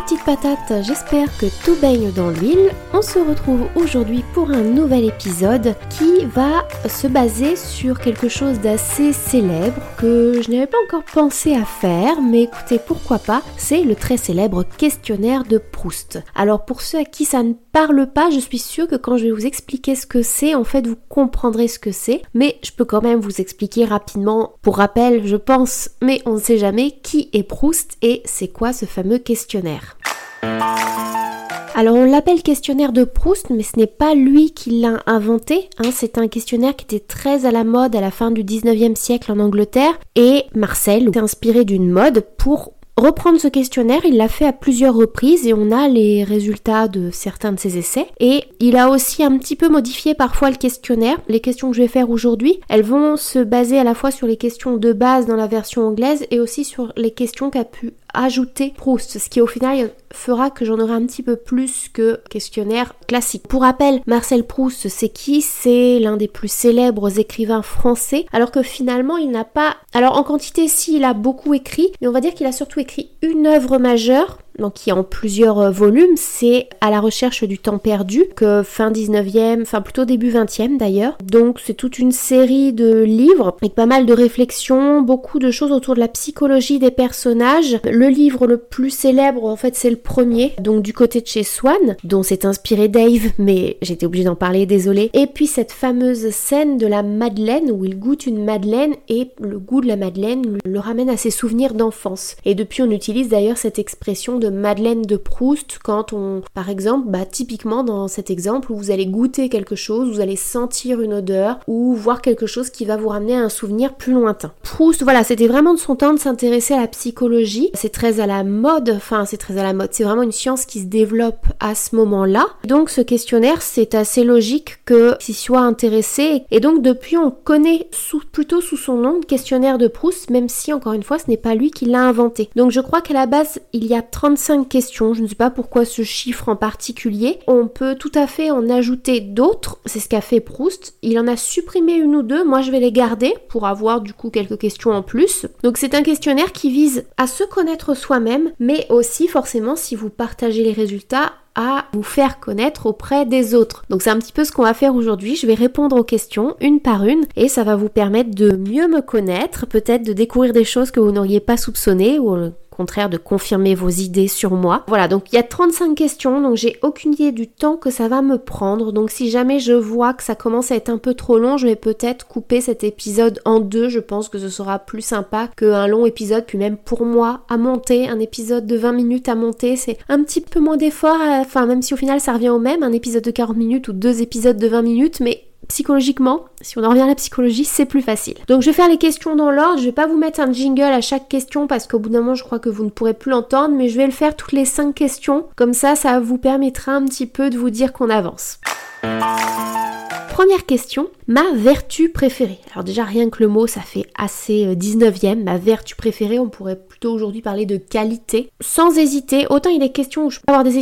petites patates, j'espère que tout baigne dans l'huile. On se retrouve aujourd'hui pour un nouvel épisode qui va se baser sur quelque chose d'assez célèbre que je n'avais pas encore pensé à faire, mais écoutez, pourquoi pas, c'est le très célèbre questionnaire de Proust. Alors pour ceux à qui ça ne parle pas, je suis sûre que quand je vais vous expliquer ce que c'est, en fait vous comprendrez ce que c'est, mais je peux quand même vous expliquer rapidement, pour rappel je pense, mais on ne sait jamais, qui est Proust et c'est quoi ce fameux questionnaire. Alors on l'appelle questionnaire de Proust, mais ce n'est pas lui qui l'a inventé. Hein. c'est un questionnaire qui était très à la mode à la fin du 19e siècle en Angleterre. Et Marcel s'est inspiré d'une mode pour reprendre ce questionnaire, il l'a fait à plusieurs reprises et on a les résultats de certains de ses essais. Et il a aussi un petit peu modifié parfois le questionnaire. Les questions que je vais faire aujourd'hui, elles vont se baser à la fois sur les questions de base dans la version anglaise et aussi sur les questions qu'a pu ajouter Proust, ce qui au final fera que j'en aurai un petit peu plus que questionnaire classique. Pour rappel, Marcel Proust, c'est qui? C'est l'un des plus célèbres écrivains français, alors que finalement il n'a pas... Alors en quantité, si, il a beaucoup écrit, mais on va dire qu'il a surtout écrit une œuvre majeure, donc qui est en plusieurs euh, volumes, c'est à la recherche du temps perdu, que fin 19e, enfin plutôt début 20e d'ailleurs. Donc c'est toute une série de livres avec pas mal de réflexions, beaucoup de choses autour de la psychologie des personnages. Le livre le plus célèbre en fait c'est le premier, donc du côté de chez Swann, dont s'est inspiré Dave, mais j'étais obligée d'en parler, désolé. Et puis cette fameuse scène de la Madeleine où il goûte une Madeleine et le goût de la Madeleine le ramène à ses souvenirs d'enfance. Et depuis on utilise d'ailleurs cette expression de Madeleine de Proust quand on, par exemple, bah, typiquement dans cet exemple où vous allez goûter quelque chose, vous allez sentir une odeur ou voir quelque chose qui va vous ramener à un souvenir plus lointain. Proust, voilà, c'était vraiment de son temps de s'intéresser à la psychologie. C'est très à la mode, enfin c'est très à la mode, c'est vraiment une science qui se développe à ce moment-là. Donc ce questionnaire, c'est assez logique que s'y soit intéressé et donc depuis on connaît sous, plutôt sous son nom questionnaire de Proust, même si encore une fois ce n'est pas lui qui l'a inventé. Donc je crois qu'à la base il y a 35 questions, je ne sais pas pourquoi ce chiffre en particulier. On peut tout à fait en ajouter d'autres, c'est ce qu'a fait Proust. Il en a supprimé une ou deux, moi je vais les garder pour avoir du coup quelques questions en plus. Donc c'est un questionnaire qui vise à se connaître soi-même, mais aussi forcément si vous partagez les résultats à vous faire connaître auprès des autres. Donc c'est un petit peu ce qu'on va faire aujourd'hui. Je vais répondre aux questions une par une et ça va vous permettre de mieux me connaître, peut-être de découvrir des choses que vous n'auriez pas soupçonnées ou de confirmer vos idées sur moi. Voilà, donc il y a 35 questions, donc j'ai aucune idée du temps que ça va me prendre. Donc si jamais je vois que ça commence à être un peu trop long, je vais peut-être couper cet épisode en deux. Je pense que ce sera plus sympa qu'un long épisode. Puis même pour moi, à monter, un épisode de 20 minutes à monter, c'est un petit peu moins d'effort. Enfin, même si au final ça revient au même, un épisode de 40 minutes ou deux épisodes de 20 minutes, mais psychologiquement, si on en revient à la psychologie, c'est plus facile. Donc je vais faire les questions dans l'ordre, je vais pas vous mettre un jingle à chaque question parce qu'au bout d'un moment je crois que vous ne pourrez plus l'entendre, mais je vais le faire toutes les 5 questions, comme ça ça vous permettra un petit peu de vous dire qu'on avance. Première question, ma vertu préférée. Alors déjà rien que le mot ça fait assez 19e, euh, ma vertu préférée, on pourrait plutôt aujourd'hui parler de qualité. Sans hésiter, autant il est question où je peux avoir des.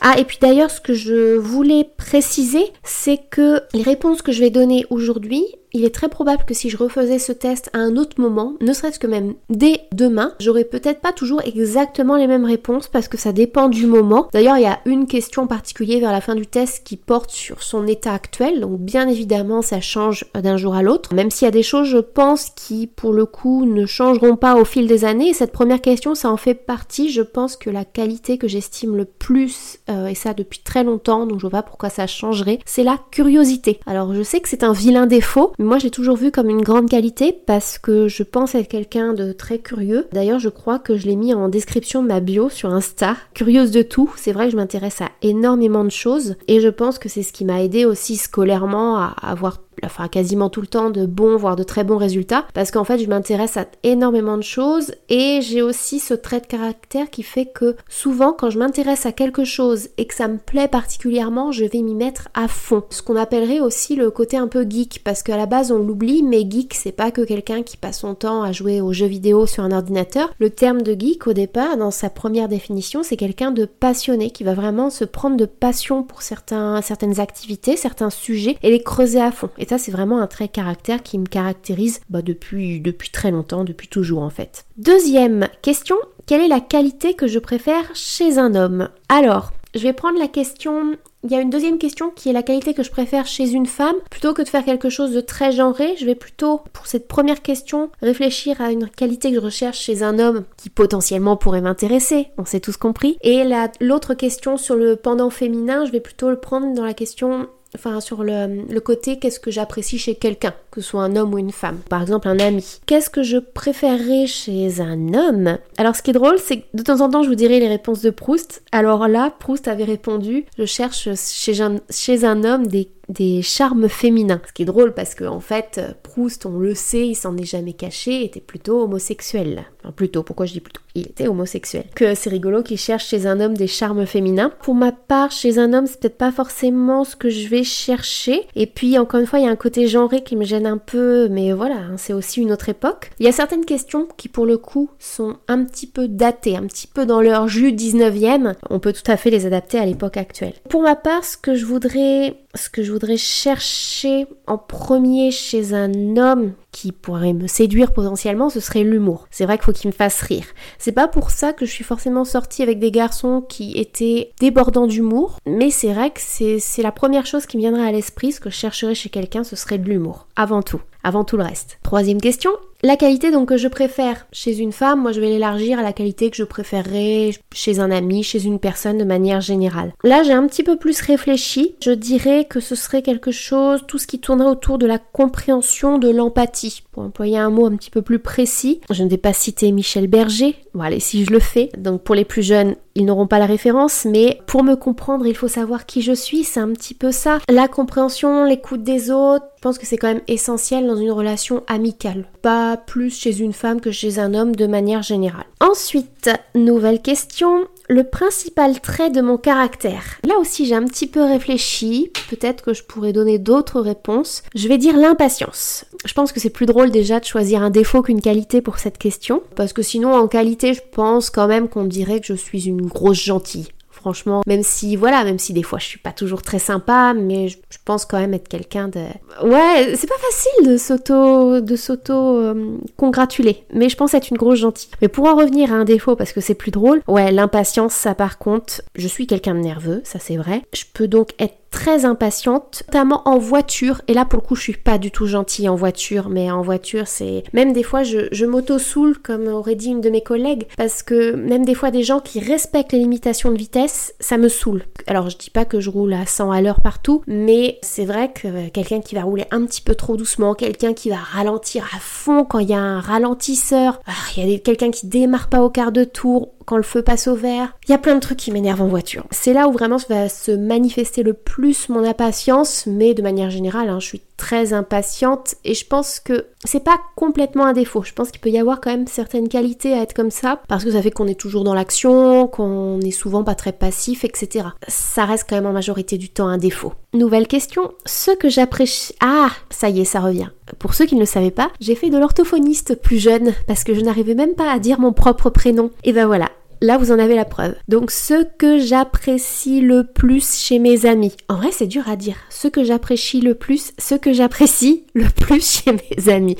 Ah et puis d'ailleurs ce que je voulais préciser, c'est que les réponses que je vais donner aujourd'hui, il est très probable que si je refaisais ce test à un autre moment, ne serait-ce que même dès demain, j'aurais peut-être pas toujours exactement les mêmes réponses parce que ça dépend du moment. D'ailleurs, il y a une question particulière vers la fin du test qui porte sur son état actuel, donc bien évidemment ça change d'un jour à l'autre, même s'il y a des choses, je pense, qui pour le coup ne changeront pas au fil des années. cette première question, ça en fait partie. Je pense que la qualité que j'estime le plus, euh, et ça depuis très longtemps, donc je vois pas pourquoi ça changerait, c'est la curiosité. Alors je sais que c'est un vilain défaut, moi, j'ai toujours vu comme une grande qualité parce que je pense être quelqu'un de très curieux. D'ailleurs, je crois que je l'ai mis en description de ma bio sur Insta. Curieuse de tout. C'est vrai que je m'intéresse à énormément de choses et je pense que c'est ce qui m'a aidé aussi scolairement à avoir enfin quasiment tout le temps de bons voire de très bons résultats parce qu'en fait je m'intéresse à énormément de choses et j'ai aussi ce trait de caractère qui fait que souvent quand je m'intéresse à quelque chose et que ça me plaît particulièrement je vais m'y mettre à fond. Ce qu'on appellerait aussi le côté un peu geek parce qu'à la base on l'oublie mais geek c'est pas que quelqu'un qui passe son temps à jouer aux jeux vidéo sur un ordinateur. Le terme de geek au départ dans sa première définition c'est quelqu'un de passionné qui va vraiment se prendre de passion pour certaines activités certains sujets et les creuser à fond ça, c'est vraiment un trait caractère qui me caractérise bah, depuis, depuis très longtemps, depuis toujours en fait. Deuxième question, Quelle est la qualité que je préfère chez un homme? Alors, je vais prendre la question il y a une deuxième question qui est la qualité que je préfère chez une femme. Plutôt que de faire quelque chose de très genré, je vais plutôt, pour cette première question, réfléchir à une qualité que je recherche chez un homme qui potentiellement pourrait m'intéresser. On s'est tous compris. Et l'autre question sur le pendant féminin, je vais plutôt le prendre dans la question enfin sur le, côté qu'est-ce que j'apprécie chez quelqu'un, que ce soit un homme ou une femme. Par exemple un ami. Qu'est-ce que je préférerais chez un homme? Alors ce qui est drôle, c'est que de temps en temps je vous dirai les réponses de Proust. Alors là, Proust avait répondu, je cherche chez un, chez un homme des des charmes féminins. Ce qui est drôle parce que en fait, Proust, on le sait, il s'en est jamais caché, était plutôt homosexuel. Enfin, plutôt, pourquoi je dis plutôt? Il était homosexuel. Que c'est rigolo qu'il cherche chez un homme des charmes féminins. Pour ma part, chez un homme, c'est peut-être pas forcément ce que je vais chercher. Et puis, encore une fois, il y a un côté genré qui me gêne peu, mais voilà, hein, c'est aussi une autre époque. Il y a certaines questions qui, pour le coup, sont un petit peu datées, un petit peu dans leur jus 19e. On peut tout à fait les adapter à l'époque actuelle. Pour ma part, ce que je voudrais ce que je voudrais chercher en premier chez un homme qui pourrait me séduire potentiellement, ce serait l'humour. C'est vrai qu'il faut qu'il me fasse rire. C'est pas pour ça que je suis forcément sortie avec des garçons qui étaient débordants d'humour, mais c'est vrai que c'est la première chose qui me viendrait à l'esprit, ce que je chercherais chez quelqu'un, ce serait de l'humour, avant tout, avant tout le reste. Troisième question, la qualité donc que je préfère chez une femme, moi je vais l'élargir à la qualité que je préférerais chez un ami, chez une personne de manière générale. Là j'ai un petit peu plus réfléchi, je dirais que ce serait quelque chose, tout ce qui tournerait autour de la compréhension, de l'empathie, pour employer un mot un petit peu plus précis. Je ne vais pas citer Michel Berger, bon allez si je le fais. Donc pour les plus jeunes, ils n'auront pas la référence, mais pour me comprendre, il faut savoir qui je suis, c'est un petit peu ça. La compréhension, l'écoute des autres, je pense que c'est quand même essentiel dans une relation amicale. Pas plus chez une femme que chez un homme de manière générale. Ensuite, nouvelle question le principal trait de mon caractère. Là aussi j'ai un petit peu réfléchi, peut-être que je pourrais donner d'autres réponses. Je vais dire l'impatience. Je pense que c'est plus drôle déjà de choisir un défaut qu'une qualité pour cette question, parce que sinon en qualité je pense quand même qu'on dirait que je suis une grosse gentille. Franchement, même si, voilà, même si des fois je suis pas toujours très sympa, mais je, pense quand même être quelqu'un de... Ouais, c'est pas facile de s'auto, de s'auto euh, congratuler, mais je pense être une grosse gentille. Mais pour en revenir à un défaut, parce que c'est plus drôle, ouais, l'impatience, ça par contre, je suis quelqu'un de nerveux, ça c'est vrai. Je peux donc être très impatiente, notamment en voiture. Et là, pour le coup, je suis pas du tout gentille en voiture, mais en voiture, c'est même des fois, je, m'auto-soule, comme aurait dit une de mes collègues, parce que même des fois, des gens qui respectent les limitations de vitesse, ça me saoule. Alors, je dis pas que je roule à 100 à l'heure partout, mais c'est vrai que quelqu'un qui va rouler un petit peu trop doucement, quelqu'un qui va ralentir à fond quand il y a un ralentisseur, ah, il y a quelqu'un qui démarre pas au quart de tour, quand le feu passe au vert. Il y a plein de trucs qui m'énervent en voiture. C'est là où vraiment va se manifester le plus mon impatience, mais de manière générale, hein, je suis très impatiente et je pense que c'est pas complètement un défaut. Je pense qu'il peut y avoir quand même certaines qualités à être comme ça parce que ça fait qu'on est toujours dans l'action, qu'on est souvent pas très passif, etc. Ça reste quand même en majorité du temps un défaut. Nouvelle question, ce que j'apprécie... Ah, ça y est, ça revient. Pour ceux qui ne le savaient pas, j'ai fait de l'orthophoniste plus jeune parce que je n'arrivais même pas à dire mon propre prénom. Et ben voilà, Là, vous en avez la preuve. Donc, ce que j'apprécie le plus chez mes amis. En vrai, c'est dur à dire. Ce que j'apprécie le plus, ce que j'apprécie le plus chez mes amis.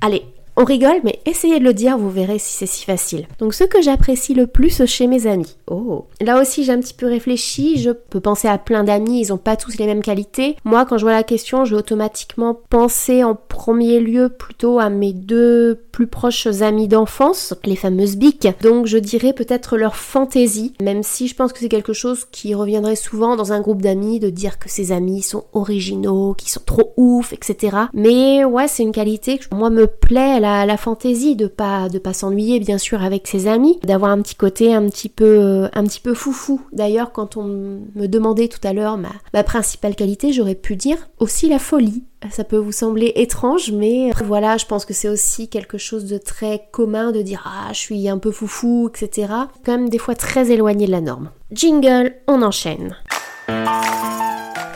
Allez, on rigole, mais essayez de le dire, vous verrez si c'est si facile. Donc ce que j'apprécie le plus chez mes amis. Oh. Là aussi j'ai un petit peu réfléchi, je peux penser à plein d'amis, ils ont pas tous les mêmes qualités. Moi quand je vois la question, je vais automatiquement penser en premier lieu plutôt à mes deux plus proches amis d'enfance, les fameuses bics. Donc je dirais peut-être leur fantaisie, même si je pense que c'est quelque chose qui reviendrait souvent dans un groupe d'amis de dire que ses amis sont originaux, qu'ils sont trop ouf, etc. Mais ouais, c'est une qualité que moi me plaît, la, fantaisie de pas de pas s'ennuyer bien sûr avec ses amis, d'avoir un petit côté un petit peu un petit peu foufou. D'ailleurs, quand on me demandait tout à l'heure ma, ma principale qualité, j'aurais pu dire aussi la folie. Ça peut vous sembler étrange, mais voilà, je pense que c'est aussi quelque chose de très commun de dire ah je suis un peu foufou, etc. Quand même des fois très éloigné de la norme. Jingle, on enchaîne.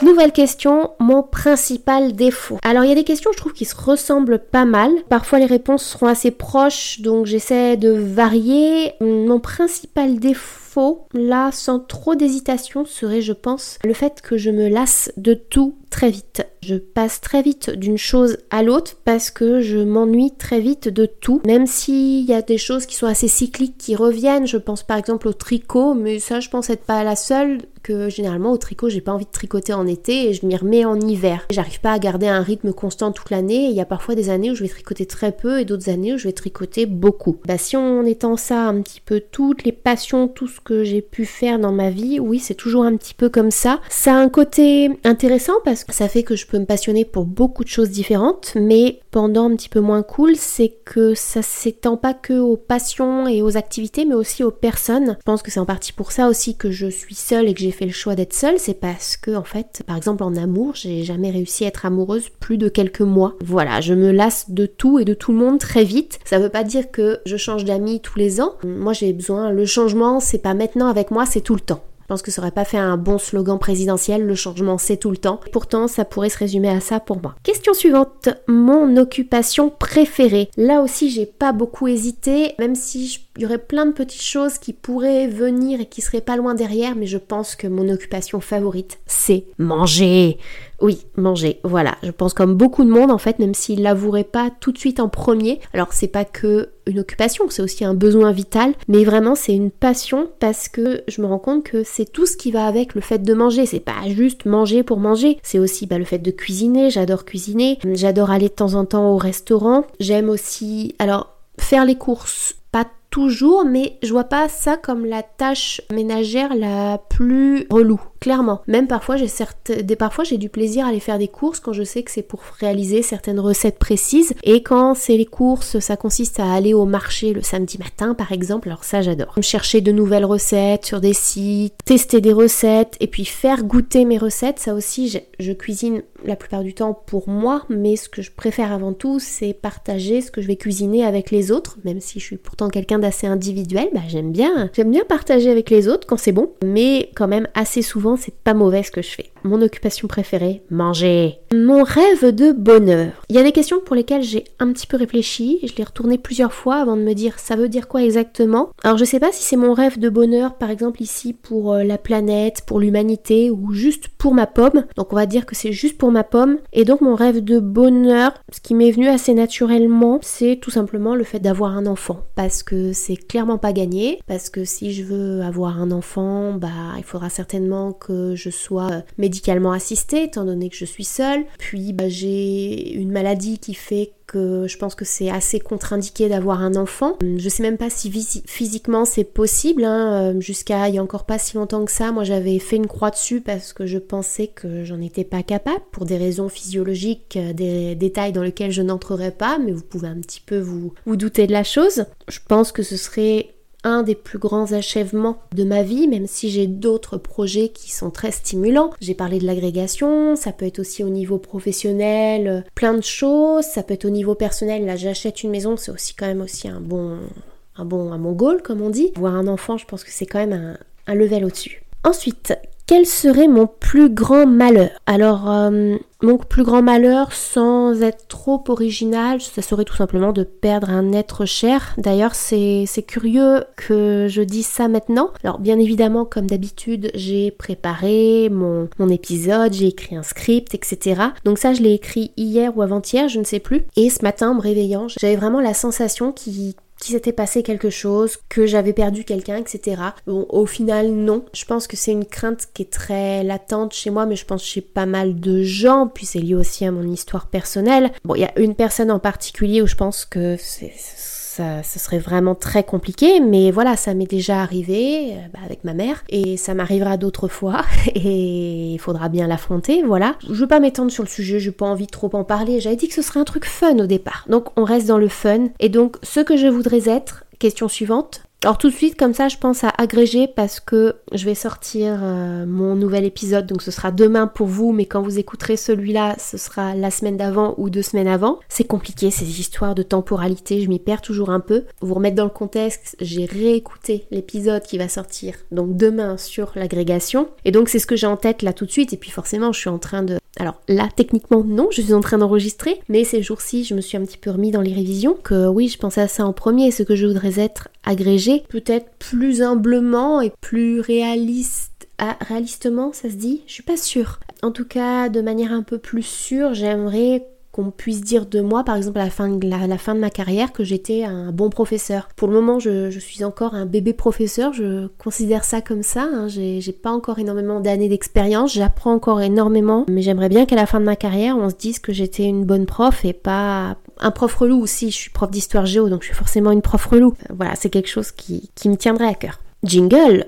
Nouvelle question, mon principal défaut. Alors il y a des questions je trouve qui se ressemblent pas mal. Parfois les réponses seront assez proches donc j'essaie de varier. Mon principal défaut, là sans trop d'hésitation, serait je pense le fait que je me lasse de tout très vite. Je passe très vite d'une chose à l'autre parce que je m'ennuie très vite de tout. Même s'il y a des choses qui sont assez cycliques qui reviennent, je pense par exemple au tricot, mais ça je pense être pas la seule que généralement au tricot j'ai pas envie de tricoter en été et je m'y remets en hiver. J'arrive pas à garder un rythme constant toute l'année il y a parfois des années où je vais tricoter très peu et d'autres années où je vais tricoter beaucoup. Bah si on étend ça un petit peu toutes les passions, tout ce que j'ai pu faire dans ma vie, oui c'est toujours un petit peu comme ça. Ça a un côté intéressant parce ça fait que je peux me passionner pour beaucoup de choses différentes, mais pendant un petit peu moins cool, c'est que ça s'étend pas que aux passions et aux activités, mais aussi aux personnes. Je pense que c'est en partie pour ça aussi que je suis seule et que j'ai fait le choix d'être seule, c'est parce que en fait, par exemple en amour, j'ai jamais réussi à être amoureuse plus de quelques mois. Voilà, je me lasse de tout et de tout le monde très vite. Ça veut pas dire que je change d'amis tous les ans. Moi j'ai besoin, le changement c'est pas maintenant avec moi, c'est tout le temps. Je pense que ça aurait pas fait un bon slogan présidentiel, le changement c'est tout le temps. Pourtant, ça pourrait se résumer à ça pour moi. Question suivante, mon occupation préférée. Là aussi, j'ai pas beaucoup hésité, même si il y aurait plein de petites choses qui pourraient venir et qui seraient pas loin derrière, mais je pense que mon occupation favorite, c'est manger. Oui, manger. Voilà, je pense comme beaucoup de monde en fait, même s'il l'avouerait pas tout de suite en premier. Alors c'est pas que une occupation, c'est aussi un besoin vital, mais vraiment c'est une passion parce que je me rends compte que c'est tout ce qui va avec le fait de manger. C'est pas juste manger pour manger, c'est aussi bah, le fait de cuisiner. J'adore cuisiner, j'adore aller de temps en temps au restaurant. J'aime aussi, alors faire les courses toujours, mais je vois pas ça comme la tâche ménagère la plus relou, clairement. Même parfois, j'ai certes, parfois j'ai du plaisir à aller faire des courses quand je sais que c'est pour réaliser certaines recettes précises. Et quand c'est les courses, ça consiste à aller au marché le samedi matin, par exemple. Alors ça, j'adore. Chercher de nouvelles recettes sur des sites, tester des recettes et puis faire goûter mes recettes. Ça aussi, je, je cuisine la plupart du temps pour moi, mais ce que je préfère avant tout, c'est partager ce que je vais cuisiner avec les autres, même si je suis pourtant quelqu'un assez individuel, bah j'aime bien, j'aime bien partager avec les autres quand c'est bon, mais quand même assez souvent c'est pas mauvais ce que je fais. Mon occupation préférée, manger. Mon rêve de bonheur. Il y a des questions pour lesquelles j'ai un petit peu réfléchi, je l'ai retourné plusieurs fois avant de me dire ça veut dire quoi exactement? Alors je sais pas si c'est mon rêve de bonheur par exemple ici pour euh, la planète, pour l'humanité ou juste pour ma pomme. Donc on va dire que c'est juste pour ma pomme. Et donc mon rêve de bonheur, ce qui m'est venu assez naturellement, c'est tout simplement le fait d'avoir un enfant parce que c'est clairement pas gagné, parce que si je veux avoir un enfant, bah il faudra certainement que je sois euh, médicalement assistée, étant donné que je suis seule. Puis bah, j'ai une maladie qui fait que je pense que c'est assez contre-indiqué d'avoir un enfant. Je sais même pas si physiquement c'est possible. Hein. Euh, jusqu'à il y a encore pas si longtemps que ça, moi j'avais fait une croix dessus parce que je pensais que j'en étais pas capable pour des raisons physiologiques, euh, des détails dans lesquels je n'entrerai pas, mais vous pouvez un petit peu vous, vous douter de la chose. Je pense que ce serait un des plus grands achèvements de ma vie, même si j'ai d'autres projets qui sont très stimulants. J'ai parlé de l'agrégation, ça peut être aussi au niveau professionnel, plein de choses, ça peut être au niveau personnel, là j'achète une maison, c'est aussi quand même aussi un bon un bon un goal comme on dit. Voir un enfant, je pense que c'est quand même un, un level au-dessus. Ensuite, quel serait mon plus grand malheur? Alors, euh, mon plus grand malheur, sans être trop original, ça serait tout simplement de perdre un être cher. D'ailleurs, c'est curieux que je dise ça maintenant. Alors, bien évidemment, comme d'habitude, j'ai préparé mon, mon épisode, j'ai écrit un script, etc. Donc ça, je l'ai écrit hier ou avant-hier, je ne sais plus. Et ce matin, en me réveillant, j'avais vraiment la sensation qui qu'il s'était passé quelque chose, que j'avais perdu quelqu'un, etc. Bon, au final, non. Je pense que c'est une crainte qui est très latente chez moi, mais je pense chez pas mal de gens, puis c'est lié aussi à mon histoire personnelle. Bon, il y a une personne en particulier où je pense que c'est ça, ce serait vraiment très compliqué, mais voilà, ça m'est déjà arrivé euh, bah, avec ma mère et ça m'arrivera d'autres fois et il faudra bien l'affronter, voilà. Je veux pas m'étendre sur le sujet, j'ai pas envie de trop en parler. J'avais dit que ce serait un truc fun au départ, donc on reste dans le fun. Et donc, ce que je voudrais être, question suivante, alors tout de suite, comme ça, je pense à agréger parce que je vais sortir euh, mon nouvel épisode, donc ce sera demain pour vous, mais quand vous écouterez celui-là, ce sera la semaine d'avant ou deux semaines avant. C'est compliqué ces histoires de temporalité, je m'y perds toujours un peu. Vous remettre dans le contexte, j'ai réécouté l'épisode qui va sortir donc demain sur l'agrégation, et donc c'est ce que j'ai en tête là tout de suite, et puis forcément je suis en train de alors là, techniquement, non, je suis en train d'enregistrer, mais ces jours-ci, je me suis un petit peu remis dans les révisions, que oui, je pensais à ça en premier, ce que je voudrais être agrégé, peut-être plus humblement et plus réaliste. Ah, réalistement, ça se dit Je suis pas sûre. en tout cas de manière un peu plus sûre, j'aimerais qu'on puisse dire de moi, par exemple à la fin de, ma carrière, que j'étais un bon professeur. Pour le moment, je, suis encore un bébé professeur, je considère ça comme ça. Hein. J'ai pas encore énormément d'années d'expérience, j'apprends encore énormément, mais j'aimerais bien qu'à la fin de ma carrière, on se dise que j'étais une bonne prof et pas un prof relou aussi. Je suis prof d'histoire géo, donc je suis forcément une prof relou. Voilà, c'est quelque chose qui, qui me tiendrait à cœur. Jingle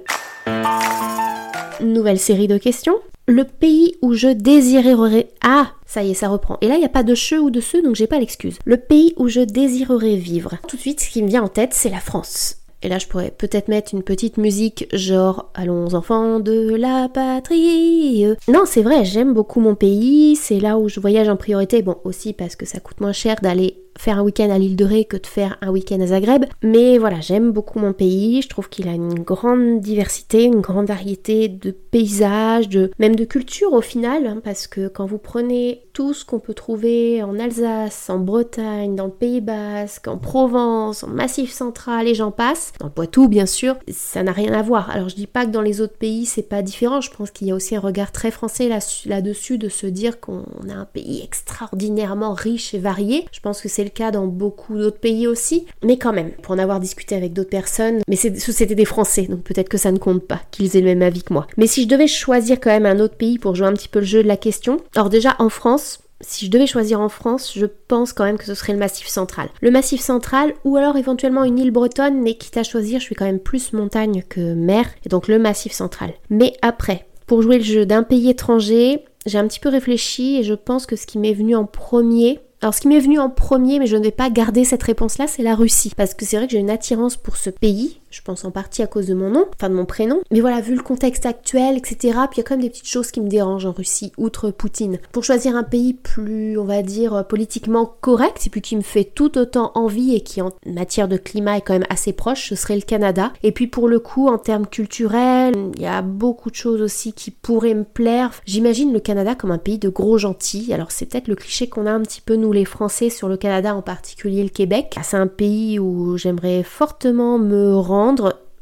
Nouvelle série de questions le pays où je désirerais... Ah, ça y est, ça reprend. Et là, il n'y a pas de che ou de ce, donc j'ai pas l'excuse. Le pays où je désirerais vivre. Tout de suite, ce qui me vient en tête, c'est la France. Et là, je pourrais peut-être mettre une petite musique genre Allons enfants de la patrie. Non, c'est vrai, j'aime beaucoup mon pays, c'est là où je voyage en priorité. Bon, aussi parce que ça coûte moins cher d'aller faire un week-end à l'île de Ré que de faire un week-end à Zagreb. Mais voilà, j'aime beaucoup mon pays. Je trouve qu'il a une grande diversité, une grande variété de paysages, de même de culture au final, hein, parce que quand vous prenez tout ce qu'on peut trouver en Alsace, en Bretagne, dans le Pays Basque, en Provence, en Massif Central et j'en passe, dans le Poitou bien sûr, ça n'a rien à voir. Alors je dis pas que dans les autres pays c'est pas différent. Je pense qu'il y a aussi un regard très français là-dessus de se dire qu'on a un pays extraordinairement riche et varié. Je pense que c'est le cas dans beaucoup d'autres pays aussi, mais quand même, pour en avoir discuté avec d'autres personnes, mais c'était des Français, donc peut-être que ça ne compte pas qu'ils aient le même avis que moi. Mais si je devais choisir quand même un autre pays pour jouer un petit peu le jeu de la question, alors déjà en France, si je devais choisir en France, je pense quand même que ce serait le Massif central. Le Massif central ou alors éventuellement une île bretonne, mais quitte à choisir, je suis quand même plus montagne que mer, et donc le Massif central. Mais après, pour jouer le jeu d'un pays étranger, j'ai un petit peu réfléchi et je pense que ce qui m'est venu en premier, alors ce qui m'est venu en premier, mais je ne vais pas garder cette réponse-là, c'est la Russie. Parce que c'est vrai que j'ai une attirance pour ce pays, je pense en partie à cause de mon nom, enfin de mon prénom. Mais voilà, vu le contexte actuel, etc., puis il y a quand même des petites choses qui me dérangent en Russie, outre Poutine. Pour choisir un pays plus, on va dire, politiquement correct, et puis qui me fait tout autant envie et qui en matière de climat est quand même assez proche, ce serait le Canada. Et puis pour le coup, en termes culturels, il y a beaucoup de choses aussi qui pourraient me plaire. J'imagine le Canada comme un pays de gros gentils. Alors c'est peut-être le cliché qu'on a un petit peu nous les Français sur le Canada, en particulier le Québec. C'est un pays où j'aimerais fortement me rendre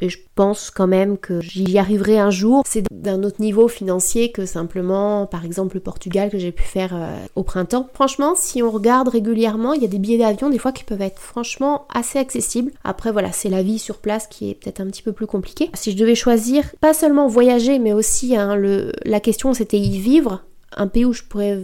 et je pense quand même que j'y arriverai un jour. C'est d'un autre niveau financier que simplement, par exemple, le Portugal que j'ai pu faire euh, au printemps. Franchement, si on regarde régulièrement, il y a des billets d'avion des fois qui peuvent être franchement assez accessibles. Après, voilà, c'est la vie sur place qui est peut-être un petit peu plus compliquée. Si je devais choisir, pas seulement voyager, mais aussi hein, la question c'était y vivre, un pays où je pourrais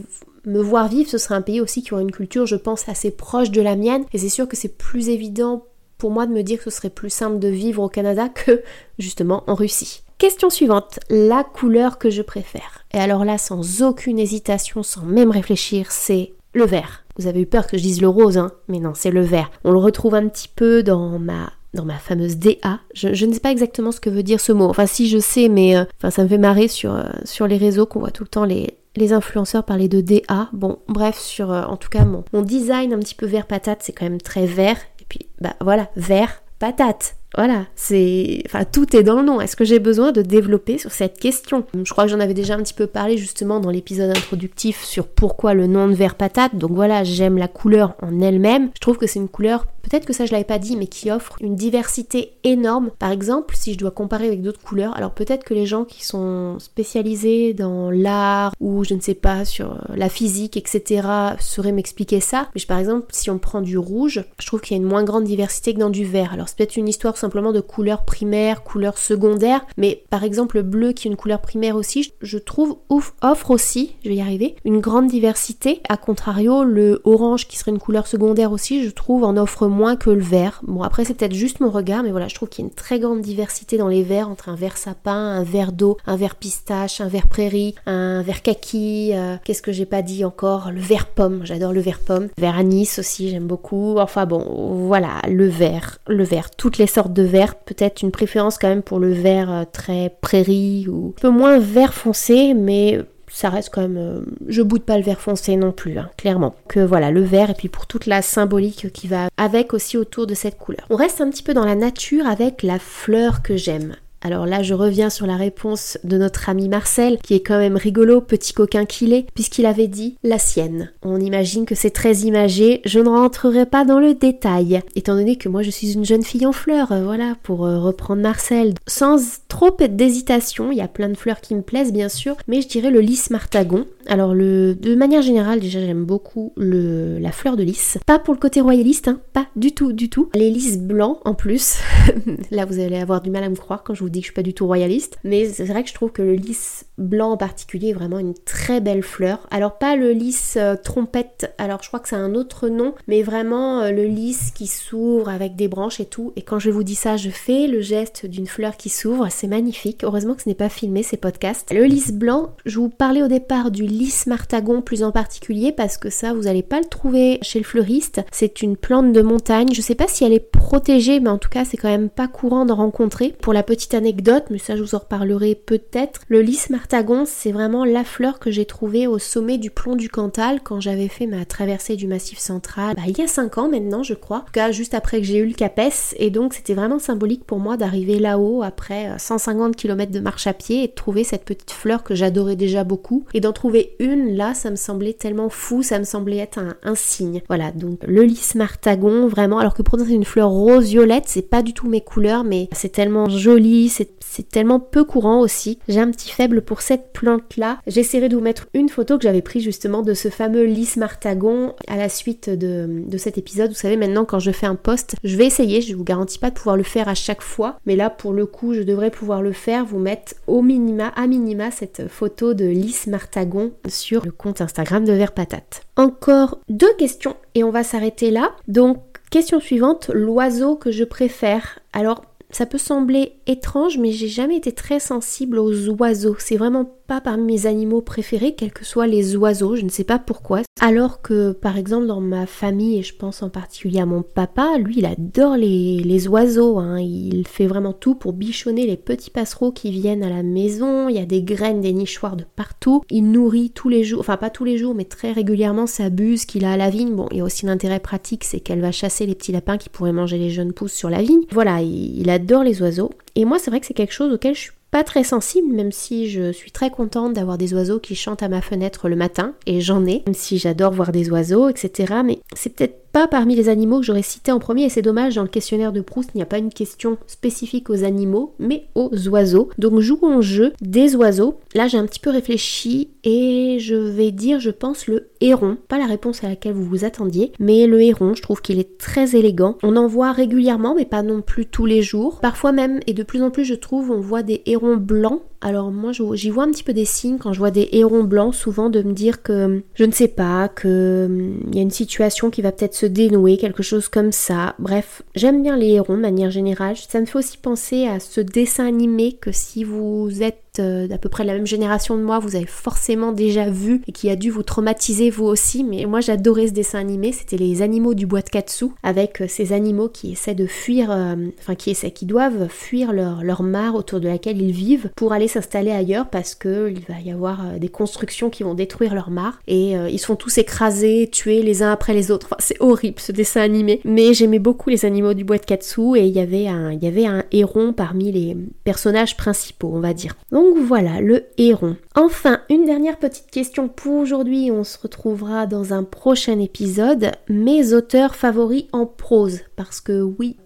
me voir vivre, ce serait un pays aussi qui aurait une culture, je pense, assez proche de la mienne. Et c'est sûr que c'est plus évident pour moi de me dire que ce serait plus simple de vivre au Canada que justement en Russie. Question suivante, la couleur que je préfère. Et alors là, sans aucune hésitation, sans même réfléchir, c'est le vert. Vous avez eu peur que je dise le rose, hein Mais non, c'est le vert. On le retrouve un petit peu dans ma dans ma fameuse DA. Je, ne sais pas exactement ce que veut dire ce mot. Enfin, si je sais, mais euh, enfin, ça me fait marrer sur, euh, sur les réseaux qu'on voit tout le temps les, influenceurs parler de DA. Bon, bref, euh, en tout cas mon, mon design un petit peu vert patate, c'est quand même très vert puis, bah voilà, vert, patate. Voilà, c'est. Enfin, tout est dans le nom. Est-ce que j'ai besoin de développer sur cette question? Je crois que j'en avais déjà un petit peu parlé justement dans l'épisode introductif sur pourquoi le nom de vert patate. Donc voilà, j'aime la couleur en elle-même. Je trouve que c'est une couleur, peut-être que ça je l'avais pas dit, mais qui offre une diversité énorme. Par exemple, si je dois comparer avec d'autres couleurs, alors peut-être que les gens qui sont spécialisés dans l'art ou je ne sais pas, sur la physique, etc., sauraient m'expliquer ça. Mais par exemple, si on prend du rouge, je trouve qu'il y a une moins grande diversité que dans du vert. Alors c'est peut-être une histoire simplement de couleurs primaires, couleurs secondaires, mais par exemple le bleu qui est une couleur primaire aussi, je trouve ouf, offre aussi, je vais y arriver, une grande diversité. A contrario, le orange qui serait une couleur secondaire aussi, je trouve en offre moins que le vert. Bon après c'est peut-être juste mon regard, mais voilà, je trouve qu'il y a une très grande diversité dans les verts entre un vert sapin, un vert d'eau, un vert pistache, un vert prairie, un vert kaki, euh, qu'est-ce que j'ai pas dit encore, le vert pomme, j'adore le vert pomme, vert anis aussi, j'aime beaucoup. Enfin bon, voilà, le vert, le vert, toutes les sortes de vert, peut-être une préférence quand même pour le vert euh, très prairie ou un peu moins vert foncé, mais ça reste quand même. Euh, je boude pas le vert foncé non plus, hein, clairement. Que voilà, le vert et puis pour toute la symbolique qui va avec aussi autour de cette couleur. On reste un petit peu dans la nature avec la fleur que j'aime. Alors là, je reviens sur la réponse de notre ami Marcel, qui est quand même rigolo, petit coquin qu'il est, puisqu'il avait dit la sienne. On imagine que c'est très imagé, je ne rentrerai pas dans le détail, étant donné que moi je suis une jeune fille en fleurs, euh, voilà, pour euh, reprendre Marcel. Sans trop d'hésitation, il y a plein de fleurs qui me plaisent bien sûr, mais je dirais le lys martagon. Alors de manière générale, déjà j'aime beaucoup la fleur de lys. Pas pour le côté royaliste, hein, pas du tout, du tout. Les lys blancs en plus, là vous allez avoir du mal à me croire quand je vous dis que je suis pas du tout royaliste, mais c'est vrai que je trouve que le lys blanc en particulier est vraiment une très belle fleur. Alors pas le lys euh, trompette, alors je crois que c'est un autre nom, mais vraiment euh, le lys qui s'ouvre avec des branches et tout. Et quand je vous dis ça, je fais le geste d'une fleur qui s'ouvre, c'est magnifique. Heureusement que ce n'est pas filmé ces podcasts. Le lys blanc, je vous parlais au départ du lys martagon plus en particulier parce que ça vous n'allez pas le trouver chez le fleuriste. C'est une plante de montagne. Je sais pas si elle est protégée, mais en tout cas c'est quand même pas courant d'en rencontrer. Pour la petite anecdote, mais ça je vous en reparlerai peut-être. Le lys martagon, c'est vraiment la fleur que j'ai trouvée au sommet du plomb du Cantal quand j'avais fait ma traversée du Massif central, bah, il y a 5 ans maintenant je crois, en tout cas juste après que j'ai eu le CAPES, et donc c'était vraiment symbolique pour moi d'arriver là-haut après 150 euh, km de marche à pied et de trouver cette petite fleur que j'adorais déjà beaucoup, et d'en trouver une là, ça me semblait tellement fou, ça me semblait être un, signe. Voilà, donc le lys martagon, vraiment, alors que pourtant c'est une fleur rose-violette, c'est pas du tout mes couleurs, mais c'est tellement joli, c'est tellement peu courant aussi. J'ai un petit faible pour cette plante-là. J'essaierai de vous mettre une photo que j'avais prise justement de ce fameux lys martagon à la suite de, cet épisode. Vous savez, maintenant quand je fais un post, je vais essayer, je vous garantis pas de pouvoir le faire à chaque fois, mais là pour le coup, je devrais pouvoir le faire, vous mettre au minima, à minima, cette photo de lys martagon sur le compte Instagram de Vert Patate. Encore deux questions et on va s'arrêter là. Donc, question suivante, l'oiseau que je préfère. Alors, ça peut sembler étrange, mais j'ai jamais été très sensible aux oiseaux. C'est vraiment pas parmi mes animaux préférés, quels que soient les oiseaux, je ne sais pas pourquoi. Alors que par exemple dans ma famille, et je pense en particulier à mon papa, lui il adore les, oiseaux, hein. il fait vraiment tout pour bichonner les petits passereaux qui viennent à la maison, il y a des graines, des nichoirs de partout, il nourrit tous les jours, enfin pas tous les jours, mais très régulièrement sa buse qu'il a à la vigne. Bon, il y a aussi l'intérêt pratique, c'est qu'elle va chasser les petits lapins qui pourraient manger les jeunes pousses sur la vigne. Voilà, il, il adore les oiseaux. Et moi c'est vrai que c'est quelque chose auquel je suis pas très sensible, même si je suis très contente d'avoir des oiseaux qui chantent à ma fenêtre le matin, et j'en ai, même si j'adore voir des oiseaux, etc. Mais c'est peut-être pas parmi les animaux que j'aurais cité en premier, et c'est dommage, dans le questionnaire de Proust, il n'y a pas une question spécifique aux animaux, mais aux oiseaux. Donc jouons au jeu des oiseaux. Là, j'ai un petit peu réfléchi, et je vais dire, je pense, le héron. Pas la réponse à laquelle vous vous attendiez, mais le héron, je trouve qu'il est très élégant. On en voit régulièrement, mais pas non plus tous les jours. Parfois même, et de plus en plus, je trouve, on voit des hérons blancs alors moi j'y vois un petit peu des signes quand je vois des hérons blancs souvent de me dire que je ne sais pas, que hum, il y a une situation qui va peut-être se dénouer, quelque chose comme ça. Bref, j'aime bien les hérons de manière générale. Ça me fait aussi penser à ce dessin animé que si vous êtes euh, d'à peu près la même génération de moi, vous avez forcément déjà vu et qui a dû vous traumatiser vous aussi. Mais moi j'adorais ce dessin animé, c'était les animaux du bois de Katsu avec euh, ces animaux qui essaient de fuir, euh, enfin qui essaient, qui doivent fuir leur, leur mare autour de laquelle ils vivent pour aller s'installer ailleurs parce que il va y avoir des constructions qui vont détruire leur mare et ils se font tous écraser, tués les uns après les autres. C'est horrible ce dessin animé. Mais j'aimais beaucoup les animaux du bois de Katsu et il y avait un, il y avait un héron parmi les personnages principaux, on va dire. Voilà, le héron. Enfin, une dernière petite question pour aujourd'hui, on se retrouvera dans un prochain épisode. Mes auteurs favoris en prose, parce que oui,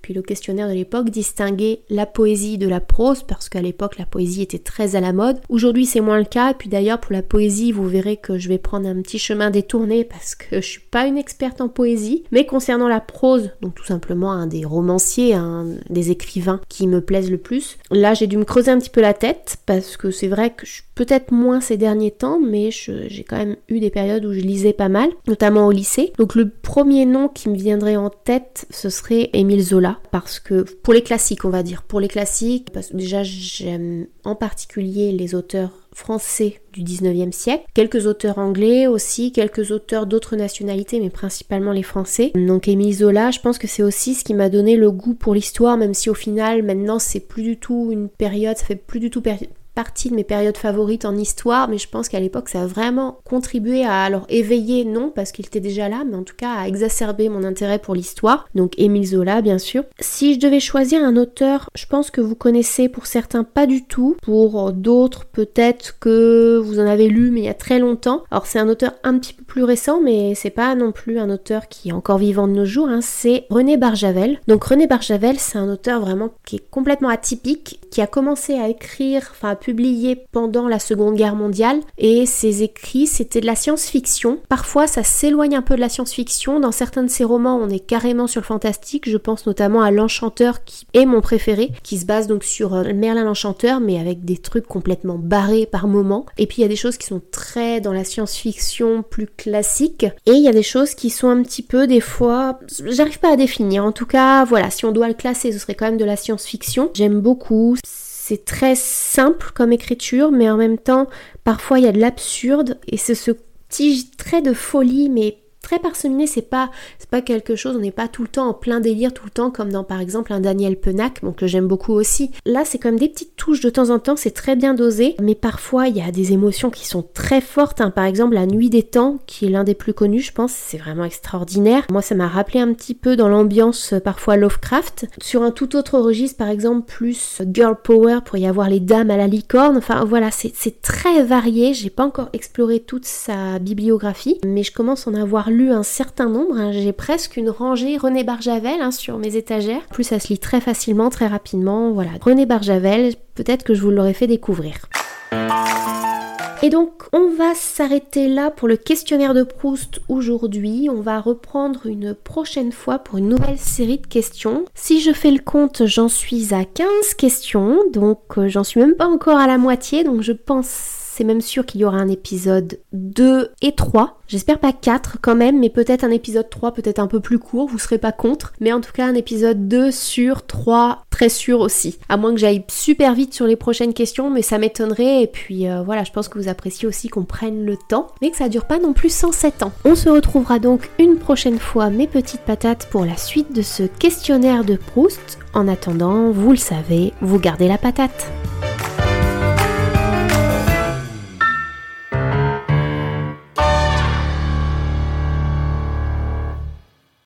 Puis le questionnaire de l'époque distinguait la poésie de la prose, parce qu'à l'époque la poésie était très à la mode. Aujourd'hui c'est moins le cas, puis d'ailleurs pour la poésie, vous verrez que je vais prendre un petit chemin détourné parce que je suis pas une experte en poésie, mais concernant la prose, donc tout simplement un des romanciers, un des écrivains qui me plaisent le plus, là j'ai dû me creuser un petit peu la tête, parce que c'est vrai que je suis peut-être moins ces derniers temps, mais j'ai quand même eu des périodes où je lisais pas mal, notamment au lycée. Donc le premier nom qui me viendrait en tête, ce serait Émile Zola, parce que pour les classiques, on va dire, pour les classiques, parce que déjà j'aime en particulier les auteurs français du 19e siècle, quelques auteurs anglais aussi, quelques auteurs d'autres nationalités, mais principalement les français. Donc Émile Zola, je pense que c'est aussi ce qui m'a donné le goût pour l'histoire, même si au final maintenant c'est plus du tout une période, ça fait plus du tout partie de mes périodes favorites en histoire, mais je pense qu'à l'époque ça a vraiment contribué à alors éveiller, non, parce qu'il était déjà là, mais en tout cas à exacerber mon intérêt pour l'histoire. Donc Émile Zola, bien sûr. Si je devais choisir un auteur, je pense que vous connaissez pour certains pas du tout, pour d'autres peut-être que vous en avez lu mais il y a très longtemps. Alors c'est un auteur un petit peu plus récent, mais c'est pas non plus un auteur qui est encore vivant de nos jours, hein. c'est René Barjavel. Donc René Barjavel, c'est un auteur vraiment qui est complètement atypique, qui a commencé à écrire, enfin à publier pendant la Seconde Guerre mondiale, et ses écrits, c'était de la science-fiction. Parfois, ça s'éloigne un peu de la science-fiction. Dans certains de ses romans, on est carrément sur le fantastique. Je pense notamment à L'Enchanteur, qui est mon préféré, qui se base donc sur euh, Merlin l'Enchanteur, mais avec des trucs complètement barrés par moments. Et puis il y a des choses qui sont très dans la science-fiction plus classique, et il y a des choses qui sont un petit peu des fois, j'arrive pas à définir. En tout cas, voilà, si on doit le classer, ce serait quand même de la science-fiction. J'aime beaucoup c'est très simple comme écriture, mais en même temps, parfois il y a de l'absurde et c'est ce petit trait de folie, mais très parsemé, c'est pas c'est pas quelque chose, on n'est pas tout le temps en plein délire tout le temps comme dans par exemple un Daniel Penac, que j'aime beaucoup aussi. Là, c'est comme des petites touches de temps en temps, c'est très bien dosé, mais parfois il y a des émotions qui sont très fortes. Hein. Par exemple, La Nuit des Temps, qui est l'un des plus connus, je pense, c'est vraiment extraordinaire. Moi, ça m'a rappelé un petit peu dans l'ambiance euh, parfois Lovecraft. Sur un tout autre registre, par exemple, plus girl power pour y avoir les dames à la licorne. Enfin voilà, c'est très varié. J'ai pas encore exploré toute sa bibliographie, mais je commence à en avoir lu un certain nombre. Hein. J'ai presque une rangée René Barjavel hein, sur mes étagères. plus, ça se lit très facilement, très rapidement. Voilà, René Barjavel, peut-être que je vous l'aurais fait découvrir. Et donc, on va s'arrêter là pour le questionnaire de Proust aujourd'hui. On va reprendre une prochaine fois pour une nouvelle série de questions. Si je fais le compte, j'en suis à 15 questions, donc euh, j'en suis même pas encore à la moitié, donc je pense c'est même sûr qu'il y aura un épisode 2 et 3. J'espère pas 4 quand même, mais peut-être un épisode 3, peut-être un peu plus court, vous serez pas contre. Mais en tout cas, un épisode 2 sur 3, très sûr aussi. À moins que j'aille super vite sur les prochaines questions, mais ça m'étonnerait. Et puis euh, voilà, je pense que vous appréciez aussi qu'on prenne le temps, mais que ça dure pas non plus 107 ans. On se retrouvera donc une prochaine fois, mes petites patates, pour la suite de ce questionnaire de Proust. En attendant, vous le savez, vous gardez la patate.